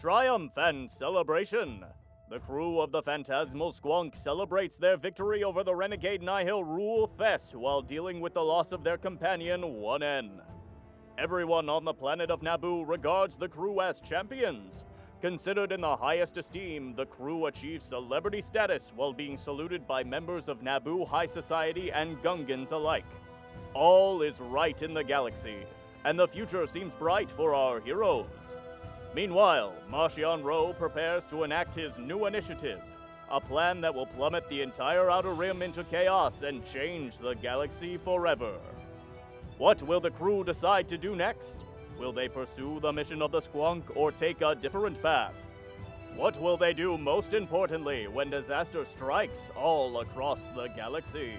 Triumph and celebration! The crew of the Phantasmal Squonk celebrates their victory over the renegade Nihil Rule Thess while dealing with the loss of their companion, 1N. Everyone on the planet of Naboo regards the crew as champions. Considered in the highest esteem, the crew achieves celebrity status while being saluted by members of Naboo High Society and Gungans alike. All is right in the galaxy, and the future seems bright for our heroes. Meanwhile, Marchion Ro prepares to enact his new initiative, a plan that will plummet the entire Outer Rim into chaos and change the galaxy forever. What will the crew decide to do next? Will they pursue the mission of the Squonk or take a different path? What will they do most importantly when disaster strikes all across the galaxy?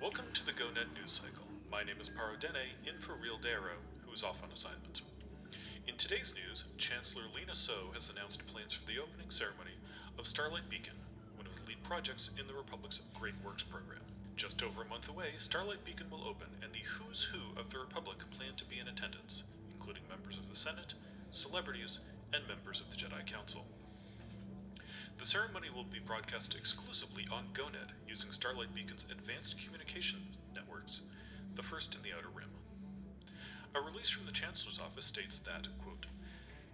Welcome to the GoNet News Cycle. My name is Parodene, in for Real Darrow, who is off on assignment. In today's news, Chancellor Lina Soh has announced plans for the opening ceremony of Starlight Beacon, one of the lead projects in the Republic's Great Works program. Just over a month away, Starlight Beacon will open, and the who's who of the Republic plan to be in attendance, including members of the Senate, celebrities, and members of the Jedi Council. The ceremony will be broadcast exclusively on GoNet using Starlight Beacon's advanced communication networks, the first in the Outer Rim. A release from the Chancellor's office states that, quote,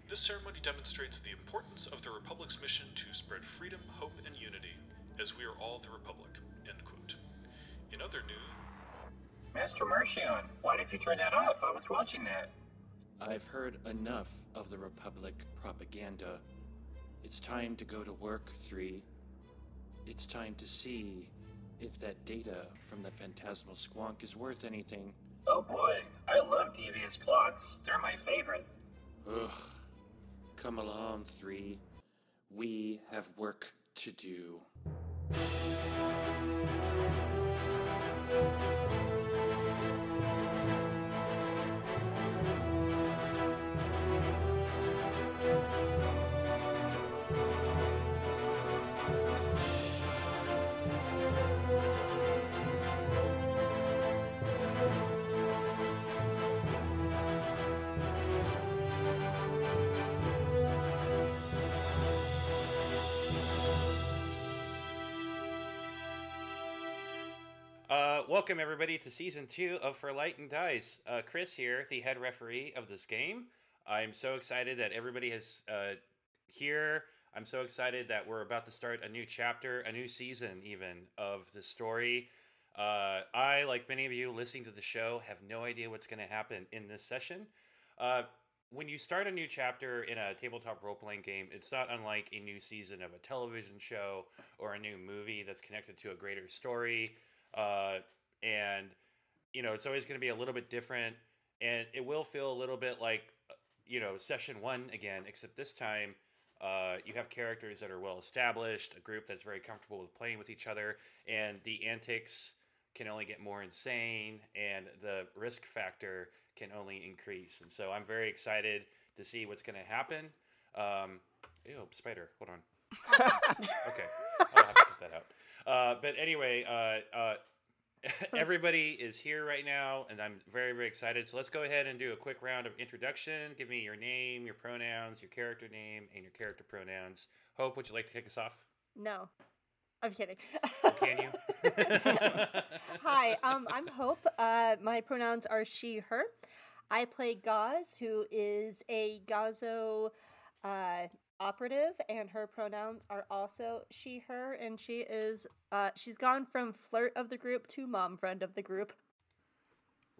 this ceremony demonstrates the importance of the Republic's mission to spread freedom, hope, and unity, as we are all the Republic. End quote. In other news, Master Marchion, why did you turn that off? I was watching that. I've heard enough of the Republic propaganda. It's time to go to work, 3. It's time to see if that data from the Phantasmal Squonk is worth anything. Oh boy, I love devious plots. They're my favorite. Ugh. Come along, 3. We have work to do. Welcome everybody to season two of For Light and Dice. Uh, Chris here, the head referee of this game. I'm so excited that everybody has uh, here. I'm so excited that we're about to start a new chapter, a new season, even of the story. Uh, I, like many of you listening to the show, have no idea what's going to happen in this session. Uh, when you start a new chapter in a tabletop role playing game, it's not unlike a new season of a television show or a new movie that's connected to a greater story uh, and you know it's always going to be a little bit different and it will feel a little bit like you know session one again except this time uh, you have characters that are well established a group that's very comfortable with playing with each other and the antics can only get more insane and the risk factor can only increase and so i'm very excited to see what's going to happen. Um, ew spider hold on. Okay i'll have to cut that out. Uh, but anyway, uh, uh, everybody is here right now, and I'm very, very excited. So let's go ahead and do a quick round of introduction. Give me your name, your pronouns, your character name, and your character pronouns. Hope, would you like to kick us off? No. I'm kidding. Can you? Hi, um, I'm Hope. Uh, my pronouns are she, her. I play Gaz, who is a Gazo uh, operative, and her pronouns are also she, her, and she is uh, she's gone from flirt of the group to mom friend of the group.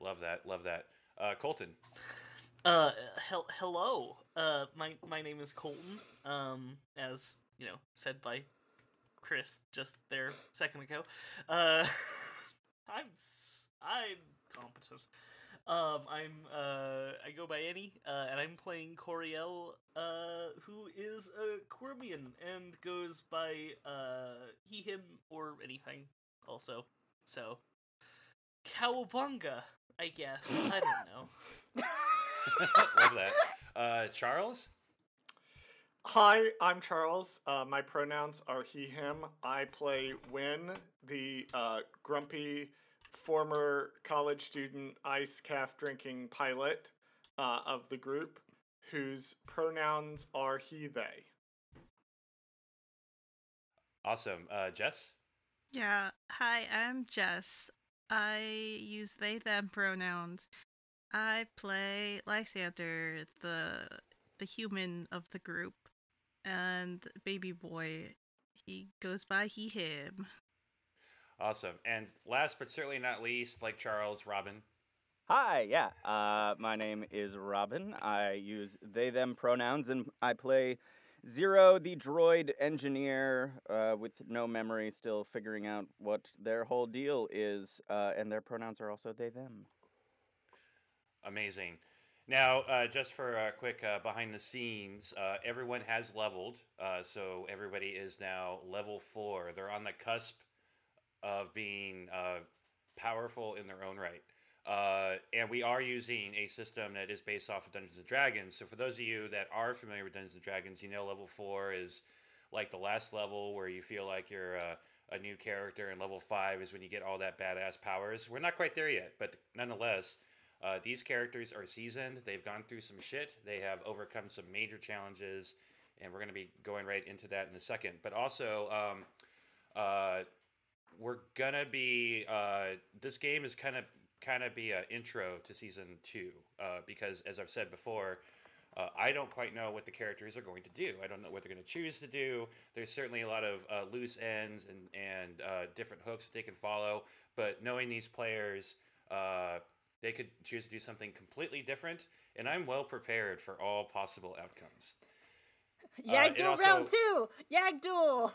love that. Love that. Uh, Colton. Uh, hel- hello. Uh, my my name is Colton. Um, as you know, said by Chris just there a second ago. Uh, I'm s- I'm competent. Um, I'm uh, I go by Annie, uh, and I'm playing Coriel, uh, who is a Quermian and goes by uh he, him, or anything. Also, so Cowabunga, I guess. I don't know. love that. Uh, Charles. Hi, I'm Charles. Uh, my pronouns are he, him. I play Win, the uh, grumpy former college student ice caf drinking pilot uh, of the group, whose pronouns are he, they. Awesome. Uh, Jess. Yeah. Hi, I'm Jess. I use they them pronouns. I play Lysander, the the human of the group, and baby boy. He goes by he him. Awesome. And last but certainly not least, like Charles, Robin. Hi, yeah. Uh, my name is Robin. I use they them pronouns, and I play Zero, the droid engineer uh, with no memory, still figuring out what their whole deal is, uh, and their pronouns are also they them. Amazing. Now, uh, just for a quick uh, behind the scenes, uh, everyone has leveled. Uh, so everybody is now level four. They're on the cusp of being uh, powerful in their own right. Uh, and we are using a system that is based off of Dungeons and Dragons. So for those of you that are familiar with Dungeons and Dragons, you know level four is like the last level where you feel like you're a, a new character, and level five is when you get all that badass powers. We're not quite there yet, but nonetheless, uh, these characters are seasoned. They've gone through some shit. They have overcome some major challenges, and we're going to be going right into that in a second. But also, um, uh, we're gonna be. Uh, this game is kind of kind of be an intro to season two uh, because, as I've said before. Uh, I don't quite know what the characters are going to do. I don't know what they're going to choose to do. There's certainly a lot of uh, loose ends and and uh, different hooks that they can follow. But knowing these players, uh, they could choose to do something completely different, and I'm well prepared for all possible outcomes. Yag duel also- round two. Yag duel.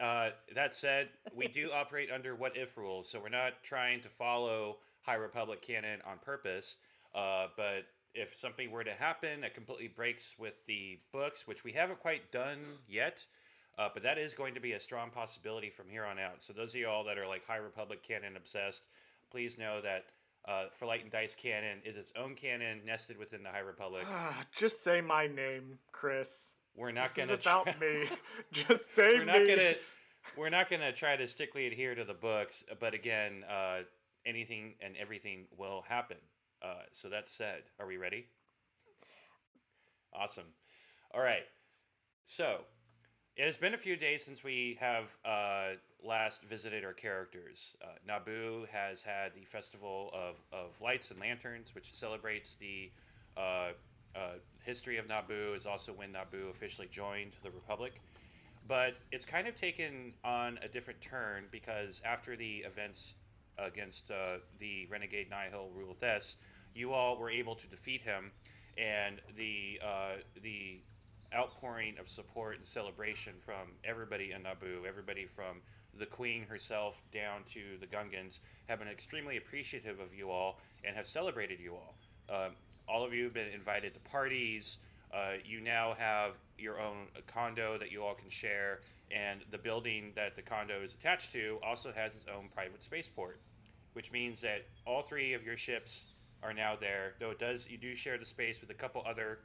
Uh, that said, we do operate under what if rules, so we're not trying to follow High Republic canon on purpose. Uh, but if something were to happen that completely breaks with the books, which we haven't quite done yet, uh, but that is going to be a strong possibility from here on out. So those of y'all that are like High Republic canon obsessed, please know that uh, for Light and Dice canon is its own canon nested within the High Republic. Just say my name, Chris. We're not this going is about me. Just say we're not me. gonna we're not gonna try to strictly adhere to the books but again uh, anything and everything will happen uh, so that said are we ready awesome all right so it has been a few days since we have uh, last visited our characters. Uh, Naboo has had the Festival of, of Lights and Lanterns, which celebrates the uh, uh, history of Naboo, is also when Naboo officially joined the Republic. But it's kind of taken on a different turn because after the events against uh, the renegade Nihil Rule Thes, you all were able to defeat him, and the uh, the outpouring of support and celebration from everybody in Naboo, everybody from the Queen herself down to the Gungans, have been extremely appreciative of you all and have celebrated you all. Um, all of you have been invited to parties. Uh, you now have your own condo that you all can share, and the building that the condo is attached to also has its own private spaceport, which means that all three of your ships are now there. Though it does, you do share the space with a couple other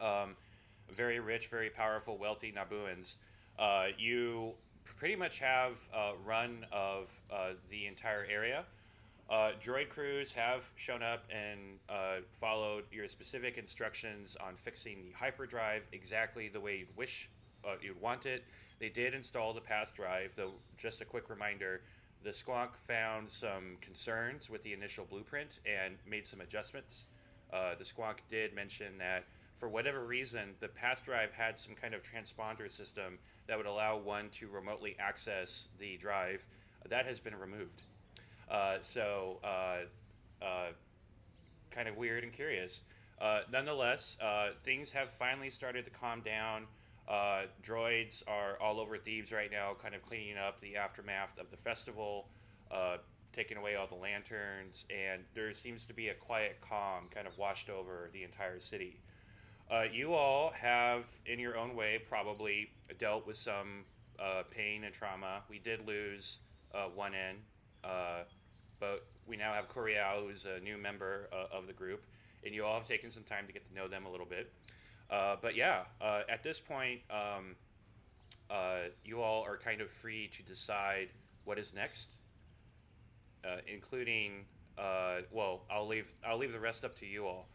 um, very rich, very powerful, wealthy Nabooans. Uh, you pretty much have a run of uh, the entire area. Uh, droid crews have shown up and uh, followed your specific instructions on fixing the hyperdrive exactly the way you'd wish uh, you'd want it. They did install the path drive, though. Just a quick reminder: the Squonk found some concerns with the initial blueprint and made some adjustments. Uh, the Squonk did mention that for whatever reason, the path drive had some kind of transponder system that would allow one to remotely access the drive. That has been removed. Uh, so, uh, uh, kind of weird and curious. Uh, nonetheless, things have finally started to calm down. Droids are all over Theed right now, kind of cleaning up the aftermath of the festival, taking away all the lanterns, and there seems to be a quiet calm kind of washed over the entire city. Uh, you all have, in your own way, probably dealt with some uh, pain and trauma. We did lose uh, 1N, but we now have Coriel, who's a new member uh, of the group, and you all have taken some time to get to know them a little bit. Uh, but yeah, at this point, um, you all are kind of free to decide what is next, including. well, I'll leave. I'll leave the rest up to you all.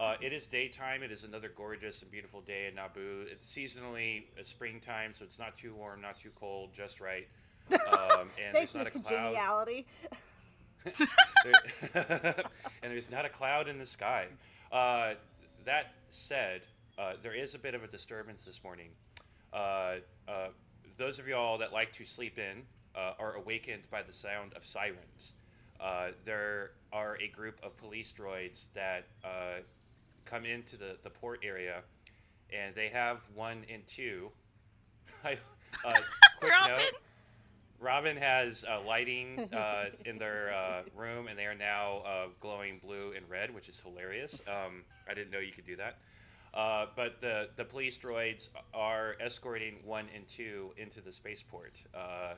Uh, it is daytime. It is another gorgeous and beautiful day in Naboo. It's seasonally a springtime, so it's not too warm, not too cold, just right. Um, and Thanks, there's not a cloud. And there's not a cloud in the sky. Uh, that said, uh, there is a bit of a disturbance this morning. Uh, uh, those of y'all that like to sleep in uh, are awakened by the sound of sirens. Uh, there are a group of police droids that uh, come into the, the port area, and they have one and two. I, uh, quick note. Robin has uh, lighting uh, in their uh, room, and they are now uh, glowing blue and red, which is hilarious. Um, I didn't know you could do that. Uh, but the, the police droids are escorting one and two into the spaceport. Uh,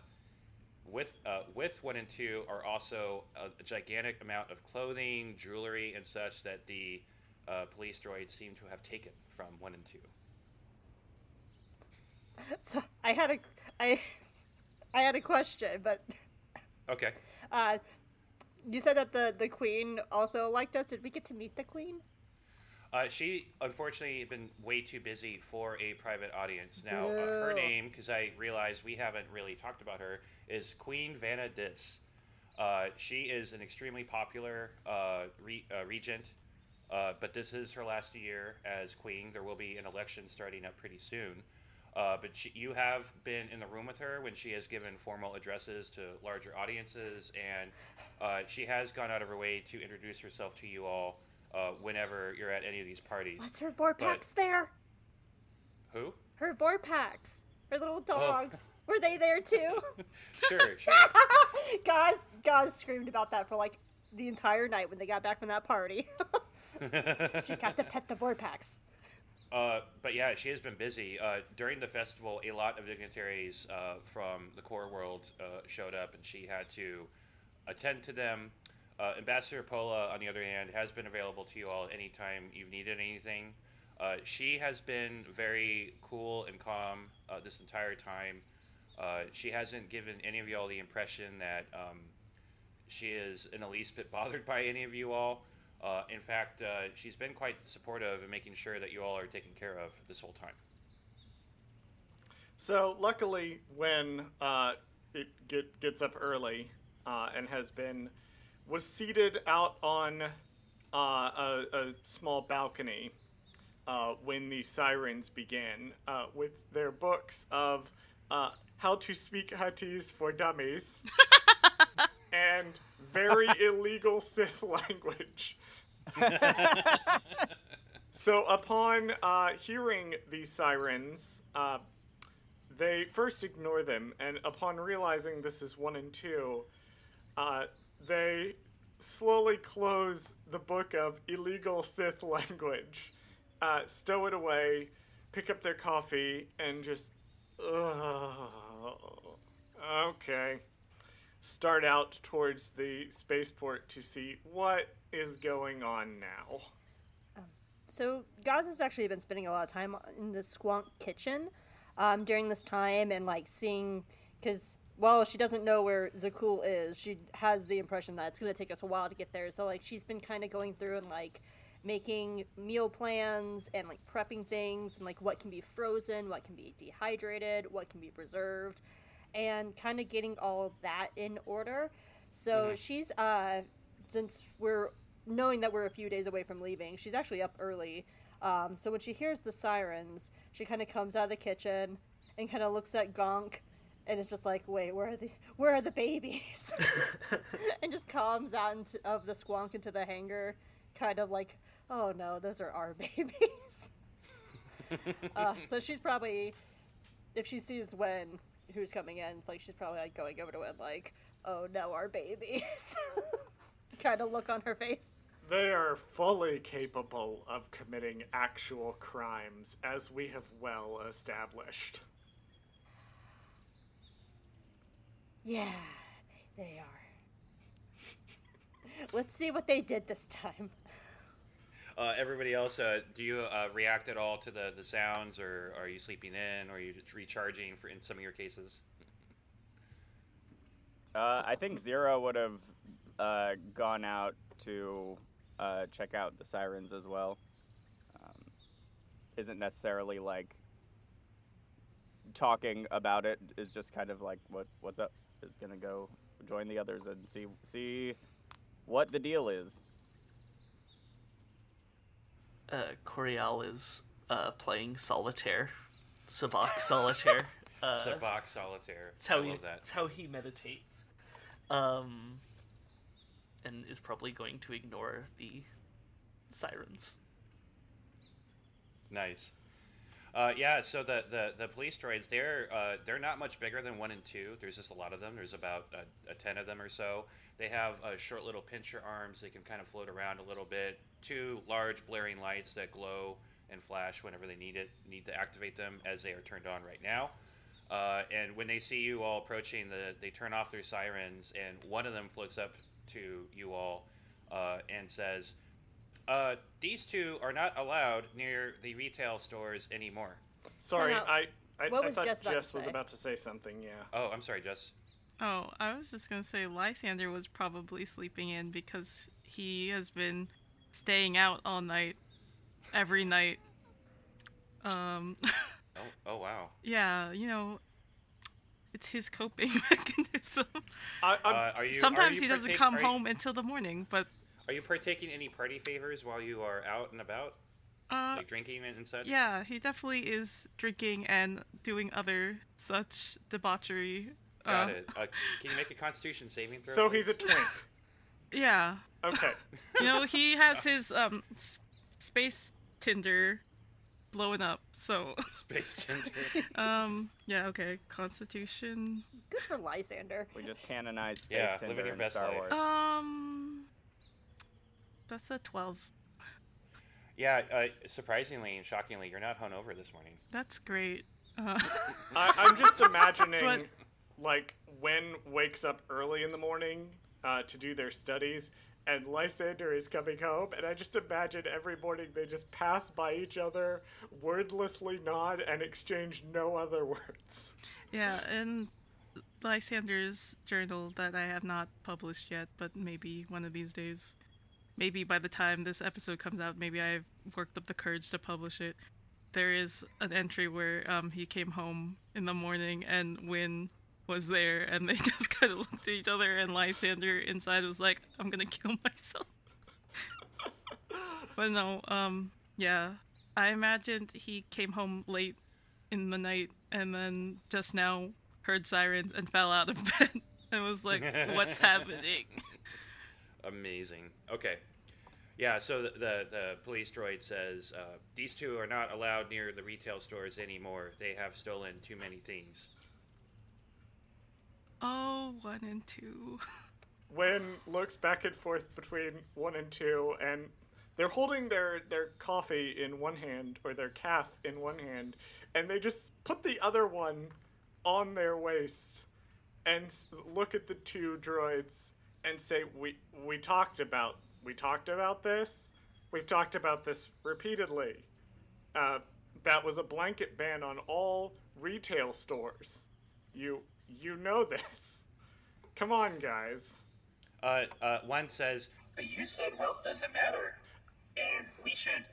with uh, with one and two are also a, a gigantic amount of clothing, jewelry, and such that the uh, police droids seem to have taken from one and two. So I had a I I had a question, but Okay. uh, you said that the the queen also liked us. Did we get to meet the queen? Uh, she unfortunately been way too busy for a private audience. Now, uh, her name, because I realize we haven't really talked about her, is Queen Vanna Dis. Uh, she is an extremely popular uh, re- uh, regent, uh, but this is her last year as queen. There will be an election starting up pretty soon. Uh, but she, you have been in the room with her when she has given formal addresses to larger audiences, and uh, she has gone out of her way to introduce herself to you all uh, whenever you're at any of these parties. What's her Vorpax there? Who? Her Vorpax. Her little dogs. Were they there too? Sure, sure. Gaz Gaz screamed about that for like the entire night when they got back from that party. she got to pet the Vorpax. Uh, but yeah, she has been busy. Uh, during the festival, a lot of dignitaries uh, from the core world uh, showed up, and she had to attend to them. Uh, Ambassador Pola, on the other hand, has been available to you all anytime you've needed anything. She has been very cool and calm this entire time. She hasn't given any of y'all the impression that um, she is in the least bit bothered by any of you all. Uh, in fact, uh, she's been quite supportive in making sure that you all are taken care of this whole time. So luckily, when uh, it get, gets up early uh, and has been was seated out on uh, a, a small balcony uh, when the sirens began uh, with their books of uh, how to speak Huttese for dummies and very illegal Sith language. So upon uh, hearing these sirens, uh, they first ignore them, and upon realizing this is one and two, uh, they slowly close the book of illegal Sith language, uh, stow it away, pick up their coffee, and just, okay, start out towards the spaceport to see what is going on now. So Gaz has actually been spending a lot of time in the Squonk kitchen um, during this time and like seeing because well she doesn't know where Zakul is. She has the impression that it's going to take us a while to get there. So like she's been kind of going through and like making meal plans and like prepping things and like what can be frozen, what can be dehydrated, what can be preserved, and kind of getting all of that in order. So she's uh since we're knowing that we're a few days away from leaving, she's actually up early. Um, so when she hears the sirens, she kind of comes out of the kitchen and kind of looks at Gonk and is just like, "Wait, where are the where are the babies?" and just comes out into, of the squonk into the hangar, kind of like, "Oh no, those are our babies." uh, so she's probably, if she sees Wen, who's coming in, like she's probably like going over to Wen, like, "Oh no, our babies." kind of look on her face. They are fully capable of committing actual crimes, as we have well established. Yeah, they are. Let's see what they did this time. Uh, everybody else, uh, do you uh, react at all to the, the sounds, or are you sleeping in, or are you recharging for in some of your cases? Uh, I think Zero would have uh, gone out to uh, check out the sirens as well. Um, isn't necessarily like talking about it. Is just kind of like what what's up. Is gonna go join the others and see see what the deal is. Uh, Coriel is uh, playing solitaire, sabacc solitaire. Uh, sabacc solitaire. That's how I he. love that. That's how he meditates. Um, and is probably going to ignore the sirens. Nice. Uh, yeah, so the, the, the police droids, they're uh, they're not much bigger than one and two. There's just a lot of them. There's about a, a ten of them or so. They have uh, short little pincher arms. They can kind of float around a little bit. Two large blaring lights that glow and flash whenever they need it. Need to activate them as they are turned on right now. Uh, and when they see you all approaching, the they turn off their sirens, and one of them floats up to you all uh, and says, uh, "These two are not allowed near the retail stores anymore." Sorry, No, no. I I, What I was thought Jess about to Jess was about to say something. Yeah. Oh, I'm sorry, Jess. Oh, I was just gonna say Lysander was probably sleeping in because he has been staying out all night, every night. Um, Oh, oh wow. yeah, you know, it's his coping mechanism. I, Uh, are you? are Sometimes you he doesn't come are you- home until the morning, but Are you partaking any party favors while you are out and about, uh, like drinking and, and such? yeah, he definitely is drinking and doing other such debauchery. Got uh, it. Uh, can you make a Constitution saving throw? so please? he's a twink. Yeah, Okay. you know he has his um s- space Tinder blowing up. So space Tinder. um yeah okay Constitution Good for Lysander. We just canonized Space Yeah, Tinder living your in best Star life. Wars. um that's a twelve. yeah. Uh, surprisingly and shockingly, you're not hungover this morning. That's great. Uh, I, I'm just imagining, But- like, Win wakes up early in the morning uh, to do their studies, and Lysander is coming home, and I just imagine every morning they just pass by each other, wordlessly nod, and exchange no other words. yeah, and Lysander's journal that I have not published yet, but maybe one of these days. Maybe by the time this episode comes out, maybe I've worked up the courage to publish it. There is an entry where um, he came home in the morning and Win was there, and they just kind of looked at each other, and Lysander inside was like, "I'm gonna kill myself." but no, um, yeah, I imagined he came home late in the night and then just now heard sirens and fell out of bed and was like, "What's happening?" Amazing. Okay. Yeah, so the, the, the police droid says uh, these two are not allowed near the retail stores anymore. They have stolen too many things. Oh, one and two. Win looks back and forth between one and two, and they're holding their, their coffee in one hand, or their caf in one hand, and they just put the other one on their waist and look at the two droids and say, "We we talked about we talked about this. We've talked about this repeatedly. Uh, that was a blanket ban on all retail stores. You you know this. Come on, guys." Uh, uh, one says, But you said wealth doesn't matter. and we should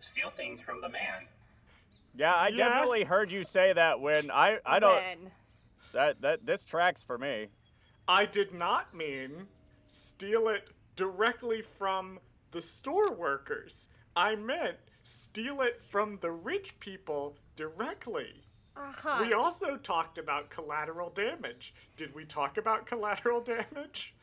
steal things from the man. Yeah, I Yes. definitely heard you say that when I I don't When? that that this tracks for me. I did not mean steal it directly from the store workers. I meant steal it from the rich people directly. Uh-huh. We also talked about collateral damage. Did we talk about collateral damage?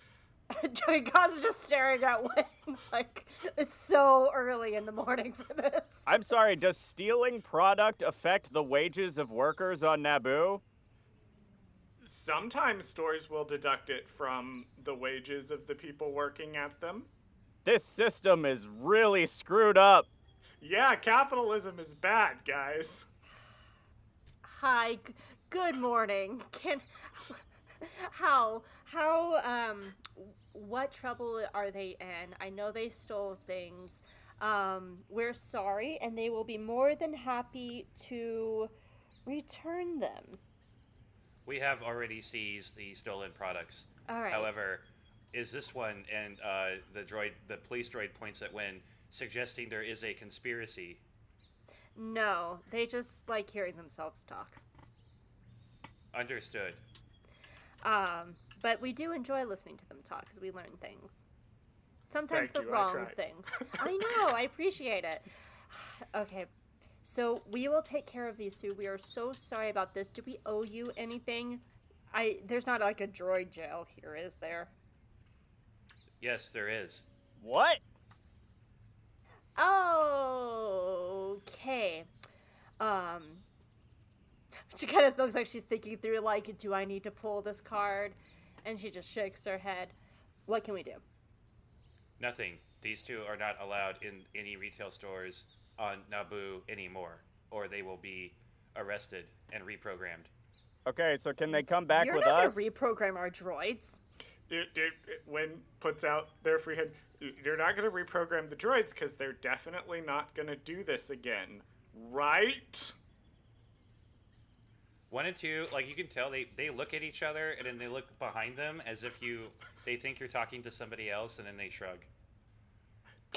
Joey Gaz is just staring at Wayne like it's so early in the morning for this. I'm sorry, does stealing product affect the wages of workers on Naboo? Sometimes stores will deduct it from the wages of the people working at them. This system is really screwed up. Yeah, capitalism is bad, guys. Hi, good morning. Can how how um what trouble are they in? I know they stole things. Um, we're sorry, and they will be more than happy to return them. We have already seized the stolen products. All right. However, is this one and uh, the droid, the police droid points at Win, suggesting there is a conspiracy? No, they just like hearing themselves talk. Understood. Um, but we do enjoy listening to them talk because we learn things. Sometimes Thank the you, I wrong tried. things. I know, I appreciate it. Okay, so we will take care of these two. We are so sorry about this. Do we owe you anything? I there's not like a droid jail here, is there? Yes, there is. What? Okay. Um. She kind of looks like she's thinking through, like, do I need to pull this card? And she just shakes her head. What can we do? Nothing. These two are not allowed in any retail stores on Naboo anymore, or they will be arrested and reprogrammed. Okay, so can they come back You're with not us? gonna reprogram our droids. It, it, it, Win puts out their free hand, you're not going to reprogram the droids because they're definitely not going to do this again, right? One and two, like you can tell, they they look at each other and then they look behind them as if you they think you're talking to somebody else, and then they shrug.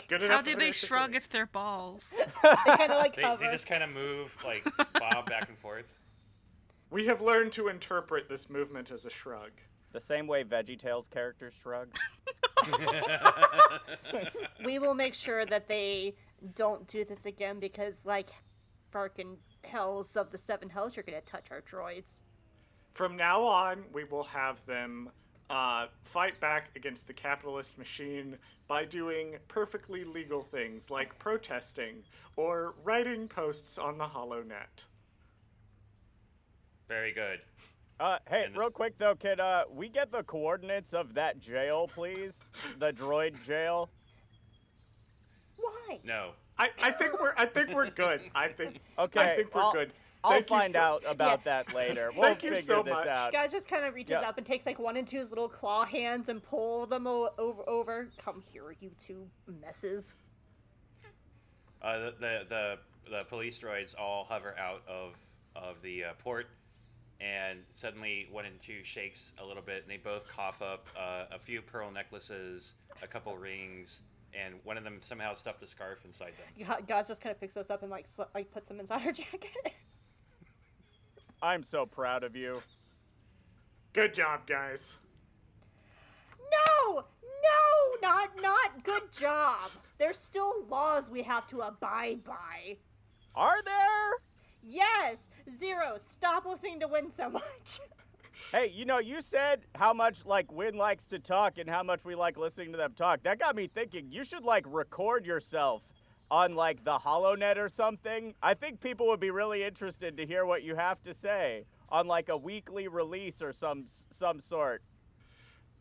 Good How enough do for they this to shrug be. if they're balls? They kind of like They, they just kind of move like bob back and forth. We have learned to interpret this movement as a shrug. The same way VeggieTales characters shrug. We will make sure that they don't do this again because, like, farkin' hells of the seven hells, you're gonna touch our droids. From now on, we will have them uh, fight back against the capitalist machine by doing perfectly legal things like protesting or writing posts on the HoloNet. Very good. Uh, hey, And- real quick though, can uh, we get the coordinates of that jail, please? The droid jail. Why? No. I, I think we're I think we're good. I think Okay, I think we're I'll- good. I'll Thank find so- out about Yeah. that later. We'll Thank you figure so this much. out. Gaz just kind of reaches Yeah. up and takes like one and two's little claw hands and pull them o- over. Over. Come here, you two messes. Uh, the, the the the police droids all hover out of of the uh, port, and suddenly one and two shakes a little bit, and they both cough up uh, a few pearl necklaces, a couple rings, and one of them somehow stuffed a scarf inside them. Ga- Gaz just kind of picks those up and like sl- like puts them inside her jacket. I'm so proud of you. Good job, guys. no, no, not not good job. There's still laws we have to abide by. Are there? Yes, zero. Stop listening to Win so much. Hey, you know, you said how much like Win likes to talk and how much we like listening to them talk. That got me thinking. You should like record yourself on like the HoloNet or something. I think people would be really interested to hear what you have to say on like a weekly release or some some sort.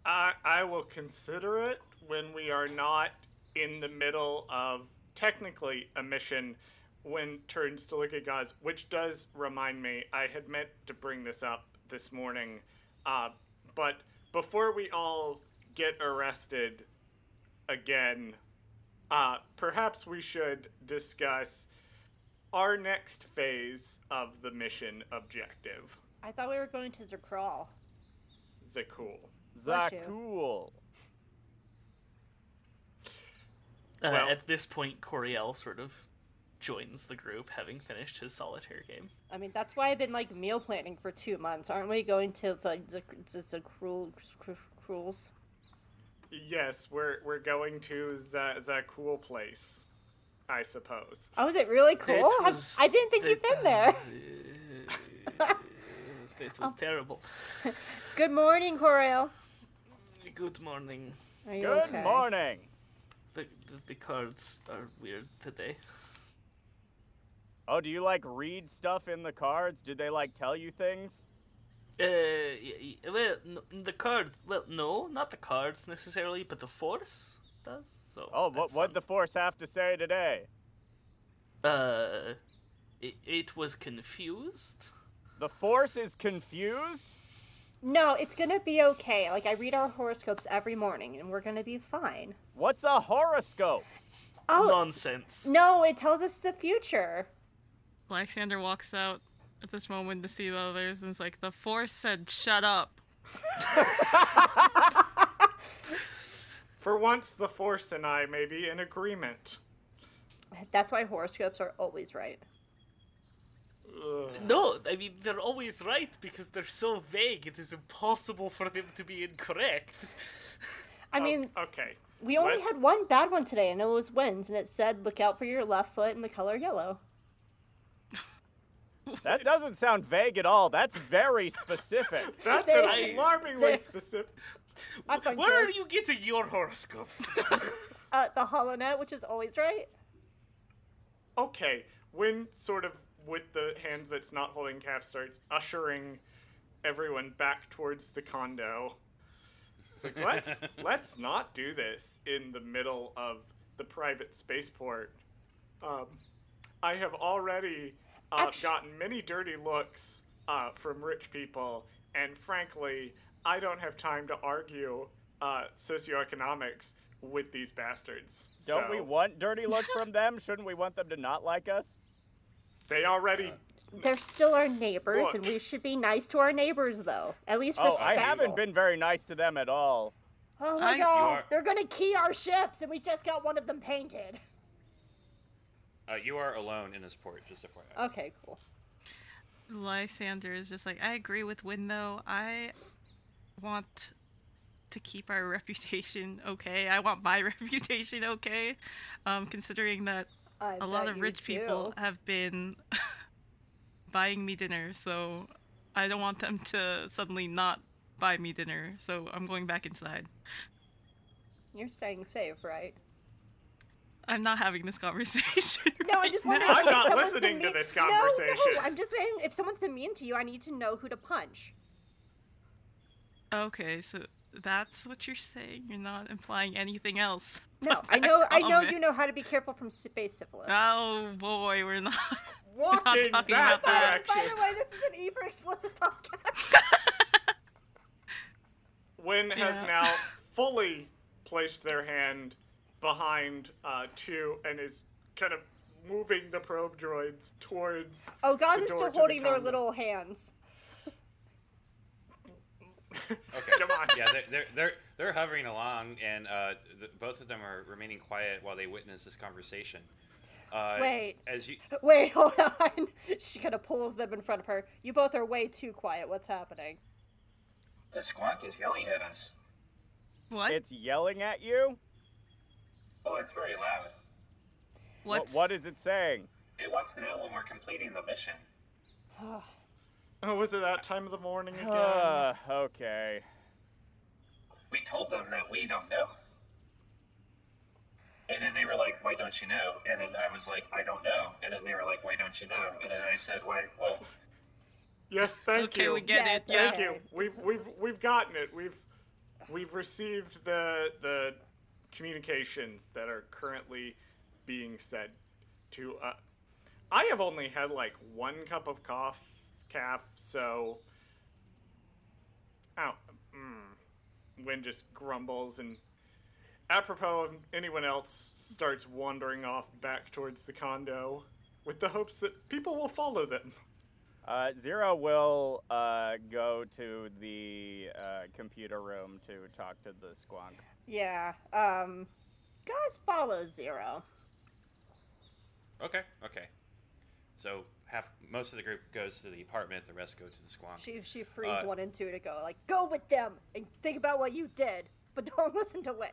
I I will consider it when we are not in the middle of technically a mission Win turns to look at Gaz, which does remind me, I had meant to bring this up this morning, uh, but before we all get arrested again, uh, perhaps we should discuss our next phase of the mission objective. I thought we were going to Zakral. Zakul. Zakul. Uh, Well- at this point, Coriel sort of joins the group, having finished his solitaire game. I mean, that's why I've been like meal planning for two months. Aren't we going to like the the, the cruel cru- cruels? Yes, we're we're going to the the cool place, I suppose. Oh, is it really cool? Have- was- I didn't think you'd been there. It was oh. terrible. Good morning, Coriel. Good morning. Good okay? morning. The, the, the cards are weird today. Oh, do you like read stuff in the cards? Did they like tell you things? Uh, y- y- well, the cards. Well, no, not the cards necessarily, but the force does. So. Oh, what that's what'd the force have to say today? Uh, it, it was confused. The force is confused? No, it's gonna be okay. Like I read our horoscopes every morning, and we're gonna be fine. What's a horoscope? Oh Nonsense. no, it tells us the future. Lysander walks out at this moment to see the others and is like, the force said shut up. For once, the Force and I may be in agreement. That's why horoscopes are always right. Ugh. No, I mean they're always right because they're so vague. It is impossible for them to be incorrect. I oh, mean, Okay. we only let's- had one bad one today, and it was winds, and it said, "Look out for your left foot in the color yellow." That doesn't sound vague at all. That's very specific. That's There- an alarmingly there- specific. I find Where are this. you getting your horoscopes? Uh, the HoloNet, which is always right. Okay, Win sort of with the hand that's not holding caf starts ushering everyone back towards the condo. It's like let's let's not do this in the middle of the private spaceport. Um, I have already uh, Actu- gotten many dirty looks uh, from rich people, and frankly, I don't have time to argue uh, socioeconomics with these bastards. Don't we want dirty looks from them? Shouldn't we want them to not like us? They already They're still our neighbors, and we should be nice to our neighbors, though. At least Oh, I haven't been very nice to them at all. Oh my I- god, You they're gonna key our ships, and we just got one of them painted. Uh, you are alone in this port, just FYI. Okay, cool. Lysander is just like, I agree with Win though. I want to keep our reputation okay. I want my reputation okay. Um, considering that I a lot of you rich people do. have been buying me dinner, so I don't want them to suddenly not buy me dinner. So I'm going back inside. You're staying safe, right? I'm not having this conversation. No, I'm just wondering. now. I'm if not someone's listening been to mean- this No, conversation. No, I'm just saying, if someone's been mean to you, I need to know who to punch. Okay, so that's what you're saying. You're not implying anything else. No, I that know, I know you know how to be careful from space syphilis. Oh boy, we're not. walking talking that about that. By direction. the way, this is an E for explicit podcast. Win has Yeah. now fully placed their hand behind uh, two and is kind of moving the probe droids towards. Oh, God The is still to the holding their little hands. Okay. Come on. yeah, they're, they're they're they're hovering along, and uh, th- both of them are remaining quiet while they witness this conversation. Uh, Wait. as you Wait, hold on. She kind of pulls them in front of her. You both are way too quiet. What's happening? The Squonk is yelling at us. What? It's yelling at you? Oh, it's very loud. What, What's it saying? It wants to know when we're completing the mission. Oh, was it that time of the morning again? Uh, okay. We told them that we don't know. And then they were like, why don't you know? And then I was like, I don't know. And then they were like, why don't you know? And then I said, why, well, yes, thank okay, you. we get Yes, it. Yeah. Thank you. We've we've we've gotten it. We've we've received the the communications that are currently being said to uh I have only had like one cup of cough caf, so ow mm, just grumbles and apropos of anyone else starts wandering off back towards the condo with the hopes that people will follow them. Uh, Zero will uh, go to the uh, computer room to talk to the squonk. Yeah. Um, Guys follow Zero. Okay, okay. So half most of the group goes to the apartment, the rest go to the Squonk. She she frees Uh, one and two to go like go with them and think about what you did, but don't listen to Win.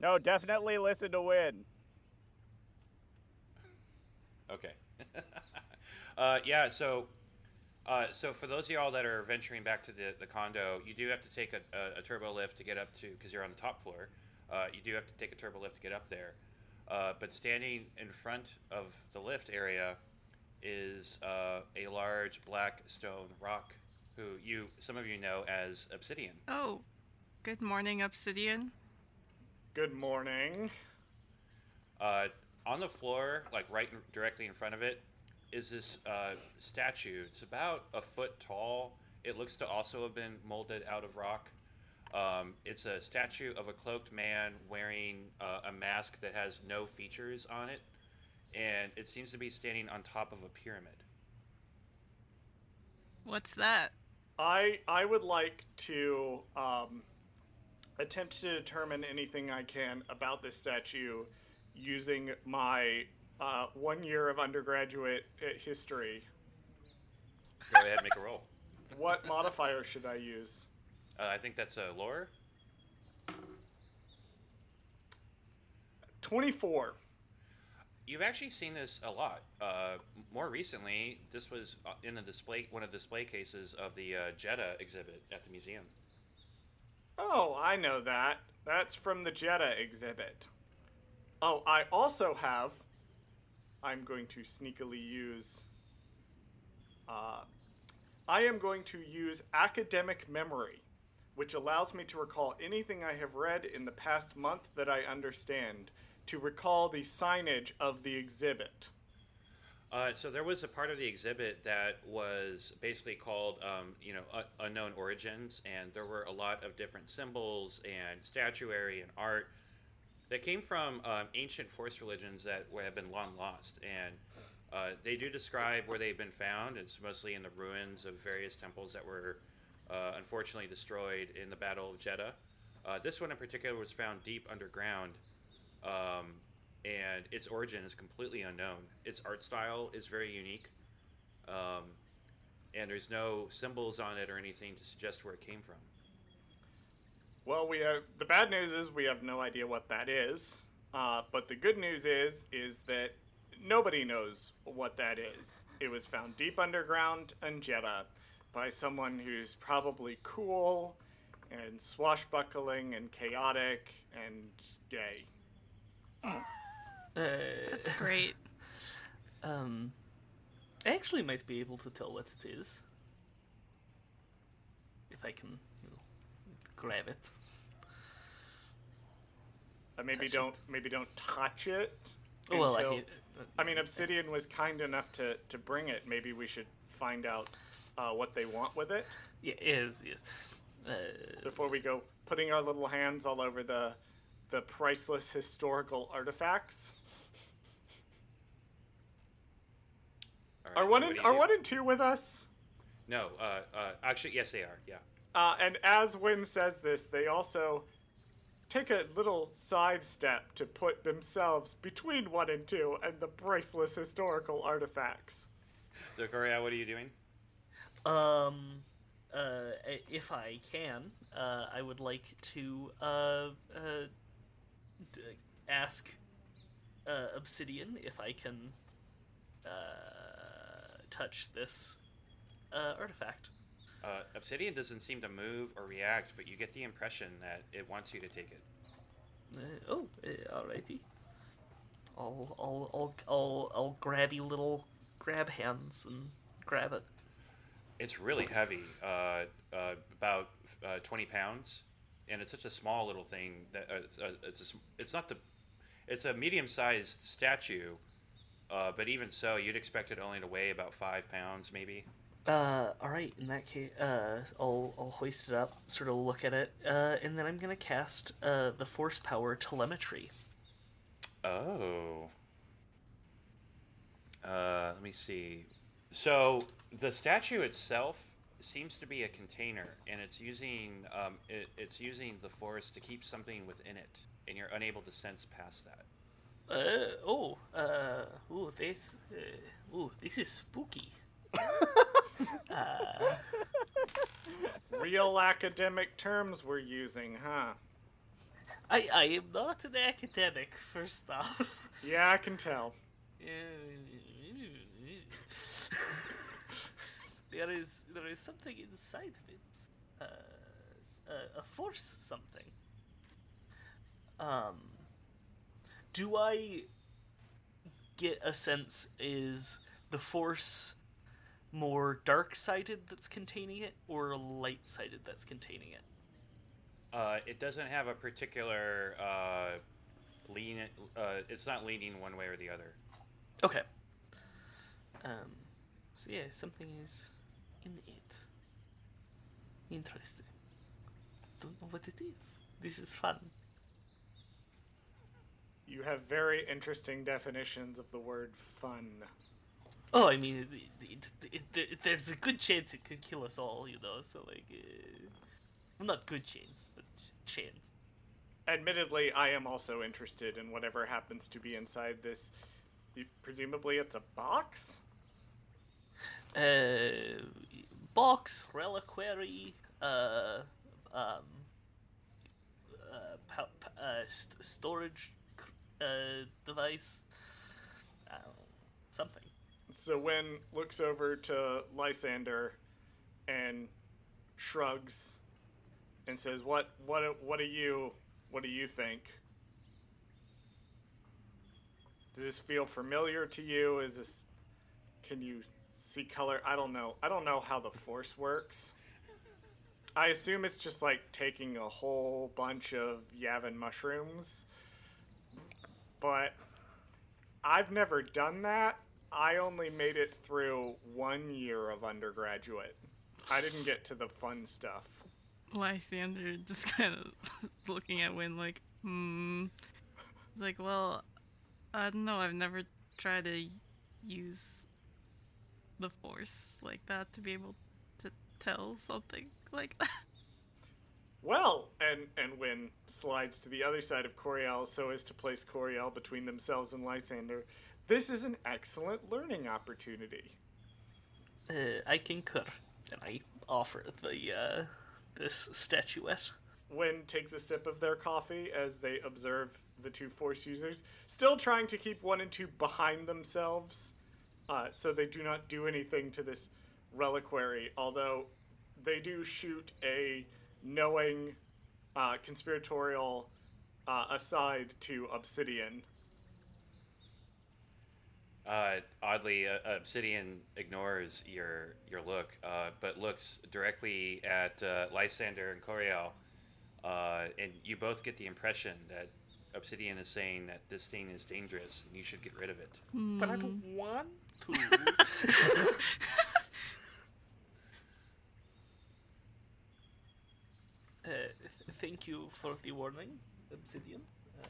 No, definitely listen to Win. Okay. uh, yeah. So, uh, so for those of y'all that are venturing back to the, the condo, you do have to take a, a, a turbo lift to get up to because you're on the top floor. Uh, you do have to take a turbo lift to get up there. Uh, but standing in front of the lift area is uh, a large black stone rock, who you some of you know as Obsidian. Oh, good morning, Obsidian. Good morning. Uh, on the floor, like right directly in front of it, is this uh, statue. It's about a foot tall. It looks to also have been molded out of rock. Um, it's a statue of a cloaked man wearing uh, a mask that has no features on it, and it seems to be standing on top of a pyramid. What's that? I I would like to um, attempt to determine anything I can about this statue using my uh, one year of undergraduate history. Go ahead and make a roll. What modifier should I use? Uh, I think that's a lore. 24. You've actually seen this a lot. Uh, more recently, this was uh, in the display, one of the display cases of the uh, Jedha exhibit at the museum. Oh, I know that. That's from the Jedha exhibit. Oh, I also have. I'm going to sneakily use. Uh, I am going to use academic memory, which allows me to recall anything I have read in the past month that I understand, to recall the signage of the exhibit. Uh, so there was a part of the exhibit that was basically called, um, you know, uh, unknown origins, and there were a lot of different symbols and statuary and art that came from um, ancient force religions that have been long lost, and uh, they do describe where they've been found. It's mostly in the ruins of various temples that were uh, unfortunately destroyed in the Battle of Jedha. Uh, this one in particular was found deep underground, um, and its origin is completely unknown. Its art style is very unique, um, and there's no symbols on it or anything to suggest where it came from. Well, we have the bad news is we have no idea what that is. Uh, but the good news is is that nobody knows what that is. It was found deep underground in Jedha by someone who's probably cool and swashbuckling and chaotic and gay. Uh, That's great. um, I actually might be able to tell what it is. If I can, you know, grab it. Uh, maybe Touch don't it. maybe don't touch it. Well, I until- hate- I mean, Obsidian was kind enough to, to bring it. Maybe we should find out uh, what they want with it Yeah, yes, yes. Uh, before we go putting our little hands all over the the priceless historical artifacts. All right, Are one what and are do? one and two with us? No, uh, uh, actually, yes, they are. Yeah. Uh, and as Win says this, they also take a little sidestep to put themselves between one and two and the priceless historical artifacts. So, Coriel, what are you doing? Um, uh, if I can, uh, I would like to uh, uh, d- ask uh, Obsidian if I can uh, touch this uh, artifact. Uh, Obsidian doesn't seem to move or react, but you get the impression that it wants you to take it. Uh, oh, uh, alrighty. I'll, I'll, I'll, I'll, I'll grabby little grab hands and grab it. It's really heavy, uh, uh, about uh, 20 pounds, and it's such a small little thing that uh, it's, uh, it's, a, it's not the, it's a medium-sized statue, uh, but even so, you'd expect it only to weigh about five pounds, maybe. Uh, all right. In that case, uh, I'll I'll hoist it up, sort of look at it, uh, and then I'm gonna cast uh the force power telemetry. Oh. Uh, let me see. So the statue itself seems to be a container, and it's using um, it, it's using the force to keep something within it, and you're unable to sense past that. Uh, oh, uh, ooh, this, uh, ooh, this is spooky. Uh, Real academic terms we're using, huh? I, I am not an academic, first off. Yeah, I can tell. there is there is something inside of it, uh, a, a force something. Um, do I get a sense is the force more dark-sided that's containing it, or light-sided that's containing it? Uh, it doesn't have a particular uh, lean. Uh, it's not leaning one way or the other. Okay. Um, so yeah, something is in it. Interesting. Don't know what it is. This is fun. You have very interesting definitions of the word fun. Oh, I mean, it, it, it, there's a good chance it could kill us all, you know. So like, uh, well, not good chance, but ch- chance. Admittedly, I am also interested in whatever happens to be inside this. Presumably, it's a box? Uh, box, reliquary, uh, um, uh, pa- pa- uh st- storage uh, device, uh, something. So Win looks over to Lysander and shrugs and says, "What? What? What do you? What do you think? Does this feel familiar to you? Is this? Can you see color? I don't know. I don't know how the Force works. I assume it's just like taking a whole bunch of Yavin mushrooms, but I've never done that. I only made it through one year of undergraduate. I didn't get to the fun stuff. Lysander just kind of looking at Win like, hmm. It's like, well, I don't know. I've never tried to use the Force like that to be able to tell something like that. Well, and and Win slides to the other side of Coriel so as to place Coriel between themselves and Lysander. This is an excellent learning opportunity. Uh, I concur, and I offer the uh, this statuette. Win takes a sip of their coffee as they observe the two Force users, still trying to keep one and two behind themselves, uh, so they do not do anything to this reliquary. Although they do shoot a knowing, uh, conspiratorial uh, aside to Obsidian. Uh, oddly, uh, Obsidian ignores your your look, uh, but looks directly at uh, Lysander and Coriel, uh, and you both get the impression that Obsidian is saying that this thing is dangerous and you should get rid of it. But I don't want to. uh, th- thank you for the warning, Obsidian. Uh,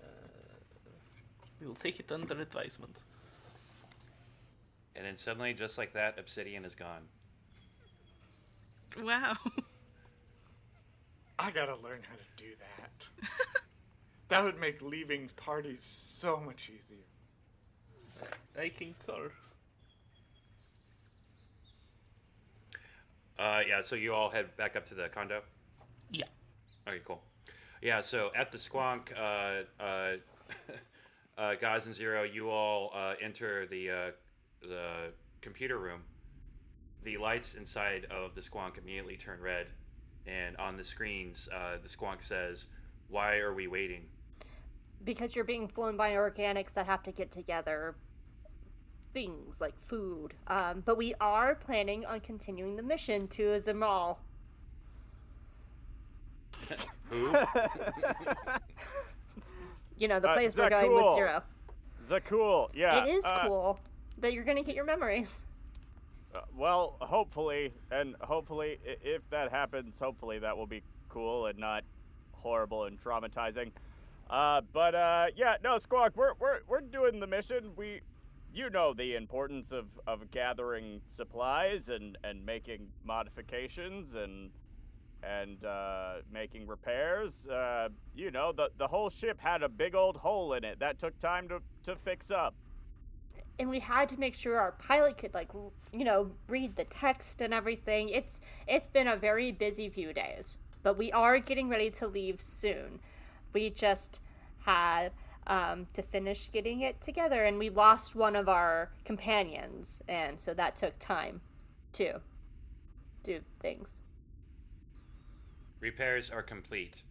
we will take it under advisement. And then suddenly, just like that, Obsidian is gone. Wow. I gotta learn how to do that. that would make leaving parties so much easier. I concur. Uh, yeah, so you all head back up to the condo. Yeah. Okay, cool. Yeah, so at the Squonk, uh, uh, uh, Gaz and Zero, you all uh, enter the uh, the computer room. The lights inside of the Squonk immediately turn red, and on the screens, uh, the Squonk says, "Why are we waiting?" Because you're being flown by organics that have to get together things like food. Um, but we are planning on continuing the mission to Azamal. Who? You know, the Uh, place we're going with Zakul. Zero. Zakul, yeah. it is uh, cool that you're going to get your memories. Uh, well, hopefully, and hopefully, if that happens, hopefully that will be cool and not horrible and traumatizing. Uh, but uh, yeah, no, Squawk, we're we're we're doing the mission. We you know the importance of, of gathering supplies and, and making modifications and and uh, making repairs. Uh, you know, the, the whole ship had a big old hole in it that took time to, to fix up. And we had to make sure our pilot could like you know read the text and everything it's it's been a very busy few days but we are getting ready to leave soon we just had um, to finish getting it together and we lost one of our companions and so that took time to do things Repairs are complete.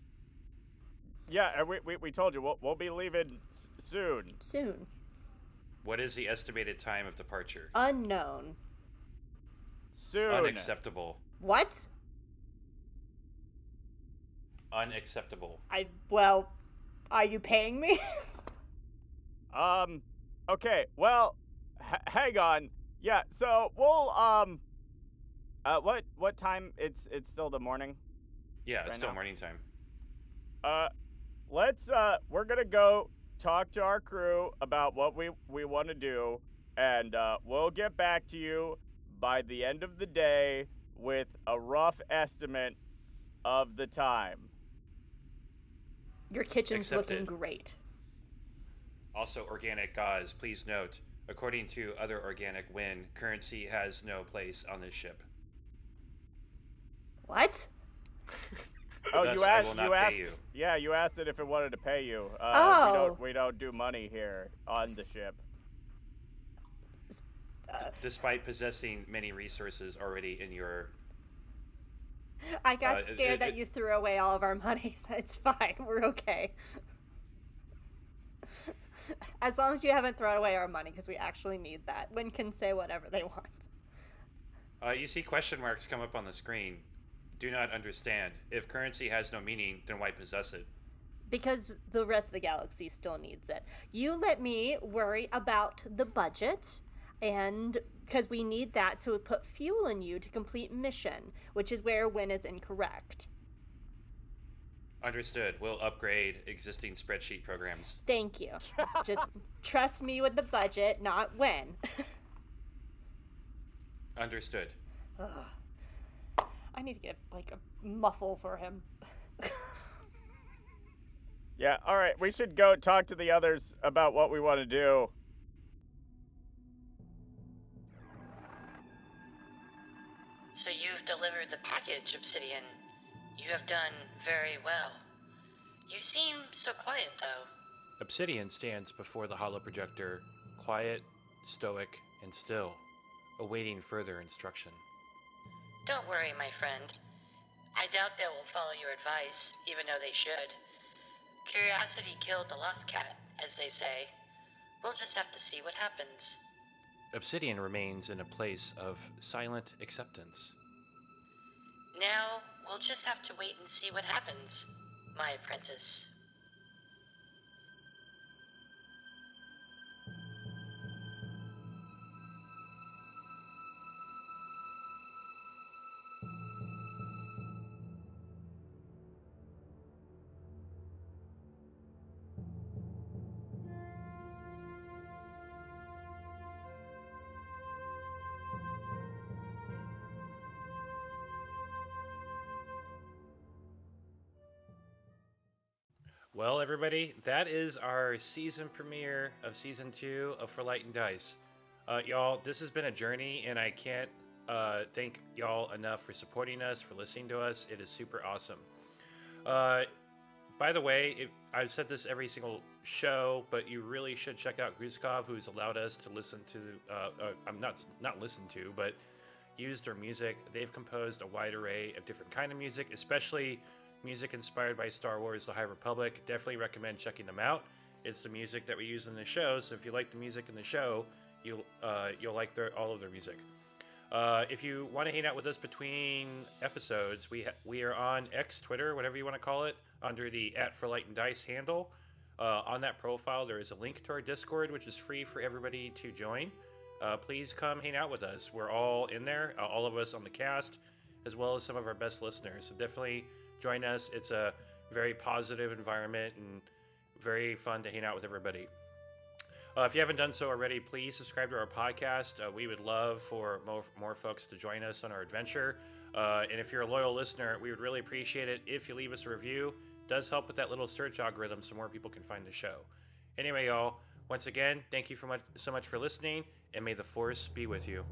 Yeah, and we, we, we told you we'll, we'll be leaving s- soon. soon What is the estimated time of departure? unknown Soon. Unacceptable. what Unacceptable. i well are you paying me Um, okay, well, h- hang on. Yeah, so we'll, um, uh, what, what time? It's, it's still the morning. Yeah, it's Right still now. morning time. Uh, let's, uh, we're gonna go talk to our crew about what we, we want to do, and, uh, we'll get back to you by the end of the day with a rough estimate of the time. your kitchen's looking great Also, organic Gaz. Please note, according to other organic Win, currency has no place on this ship. what Oh, Thus, you asked. you asked. you. Yeah, you asked it if it wanted to pay you. Uh, Oh. We don't. We don't do money here on the ship. Despite possessing many resources already in your. I got Uh, it- scared it- that it- you threw away all of our money. So it's fine. We're okay. as long as you haven't thrown away our money, because we actually need that. Win can say whatever they want. Uh, you see question marks come up on the screen. Do not understand. If currency has no meaning, then why possess it? Because the rest of the galaxy still needs it. You let me worry about the budget, and because we need that to put fuel in you to complete mission, which is where Win is incorrect. Understood. We'll upgrade existing spreadsheet programs. Thank you. Just trust me with the budget, not Win. Understood. I need to get like a muffle for him. Yeah. All right. We should go talk to the others about what we want to do. So you've delivered the package, Obsidian. You have done very well. You seem so quiet, though. Obsidian stands before the holoprojector, quiet, stoic, and still, awaiting further instruction. Don't worry, my friend. I doubt they will follow your advice, even though they should. Curiosity killed the Lothcat, as they say. We'll just have to see what happens. Obsidian remains in a place of silent acceptance. Now, we'll just have to wait and see what happens, my apprentice. Well, everybody, that is our season premiere of season two of For Light and Dice. Uh, y'all, this has been a journey, and I can't uh, thank y'all enough for supporting us, for listening to us. It is super awesome. Uh, by the way, if, I've said this every single show, but you really should check out Gruzkov, who's allowed us to listen to. Uh, uh, I'm not not listen to, but use their music. They've composed a wide array of different kind of music, especially music inspired by Star Wars: The High Republic. Definitely recommend checking them out. It's the music that we use in the show, so if you like the music in the show, you'll uh, you'll like their all of their music. Uh, if you want to hang out with us between episodes, we ha- we are on X, Twitter, whatever you want to call it, under the at for light and dice handle. Uh, on that profile, there is a link to our Discord, which is free for everybody to join. Uh, please come hang out with us. We're all in there, uh, all of us on the cast, as well as some of our best listeners. So definitely join us. It's a very positive environment and very fun to hang out with everybody. Uh, if you haven't done so already, please subscribe to our podcast. Uh, we would love for more, more folks to join us on our adventure. Uh, and if you're a loyal listener, we would really appreciate it if you leave us a review. It does help with that little search algorithm so more people can find the show. Anyway, y'all, once again, thank you for much, so much for listening, and may the force be with you.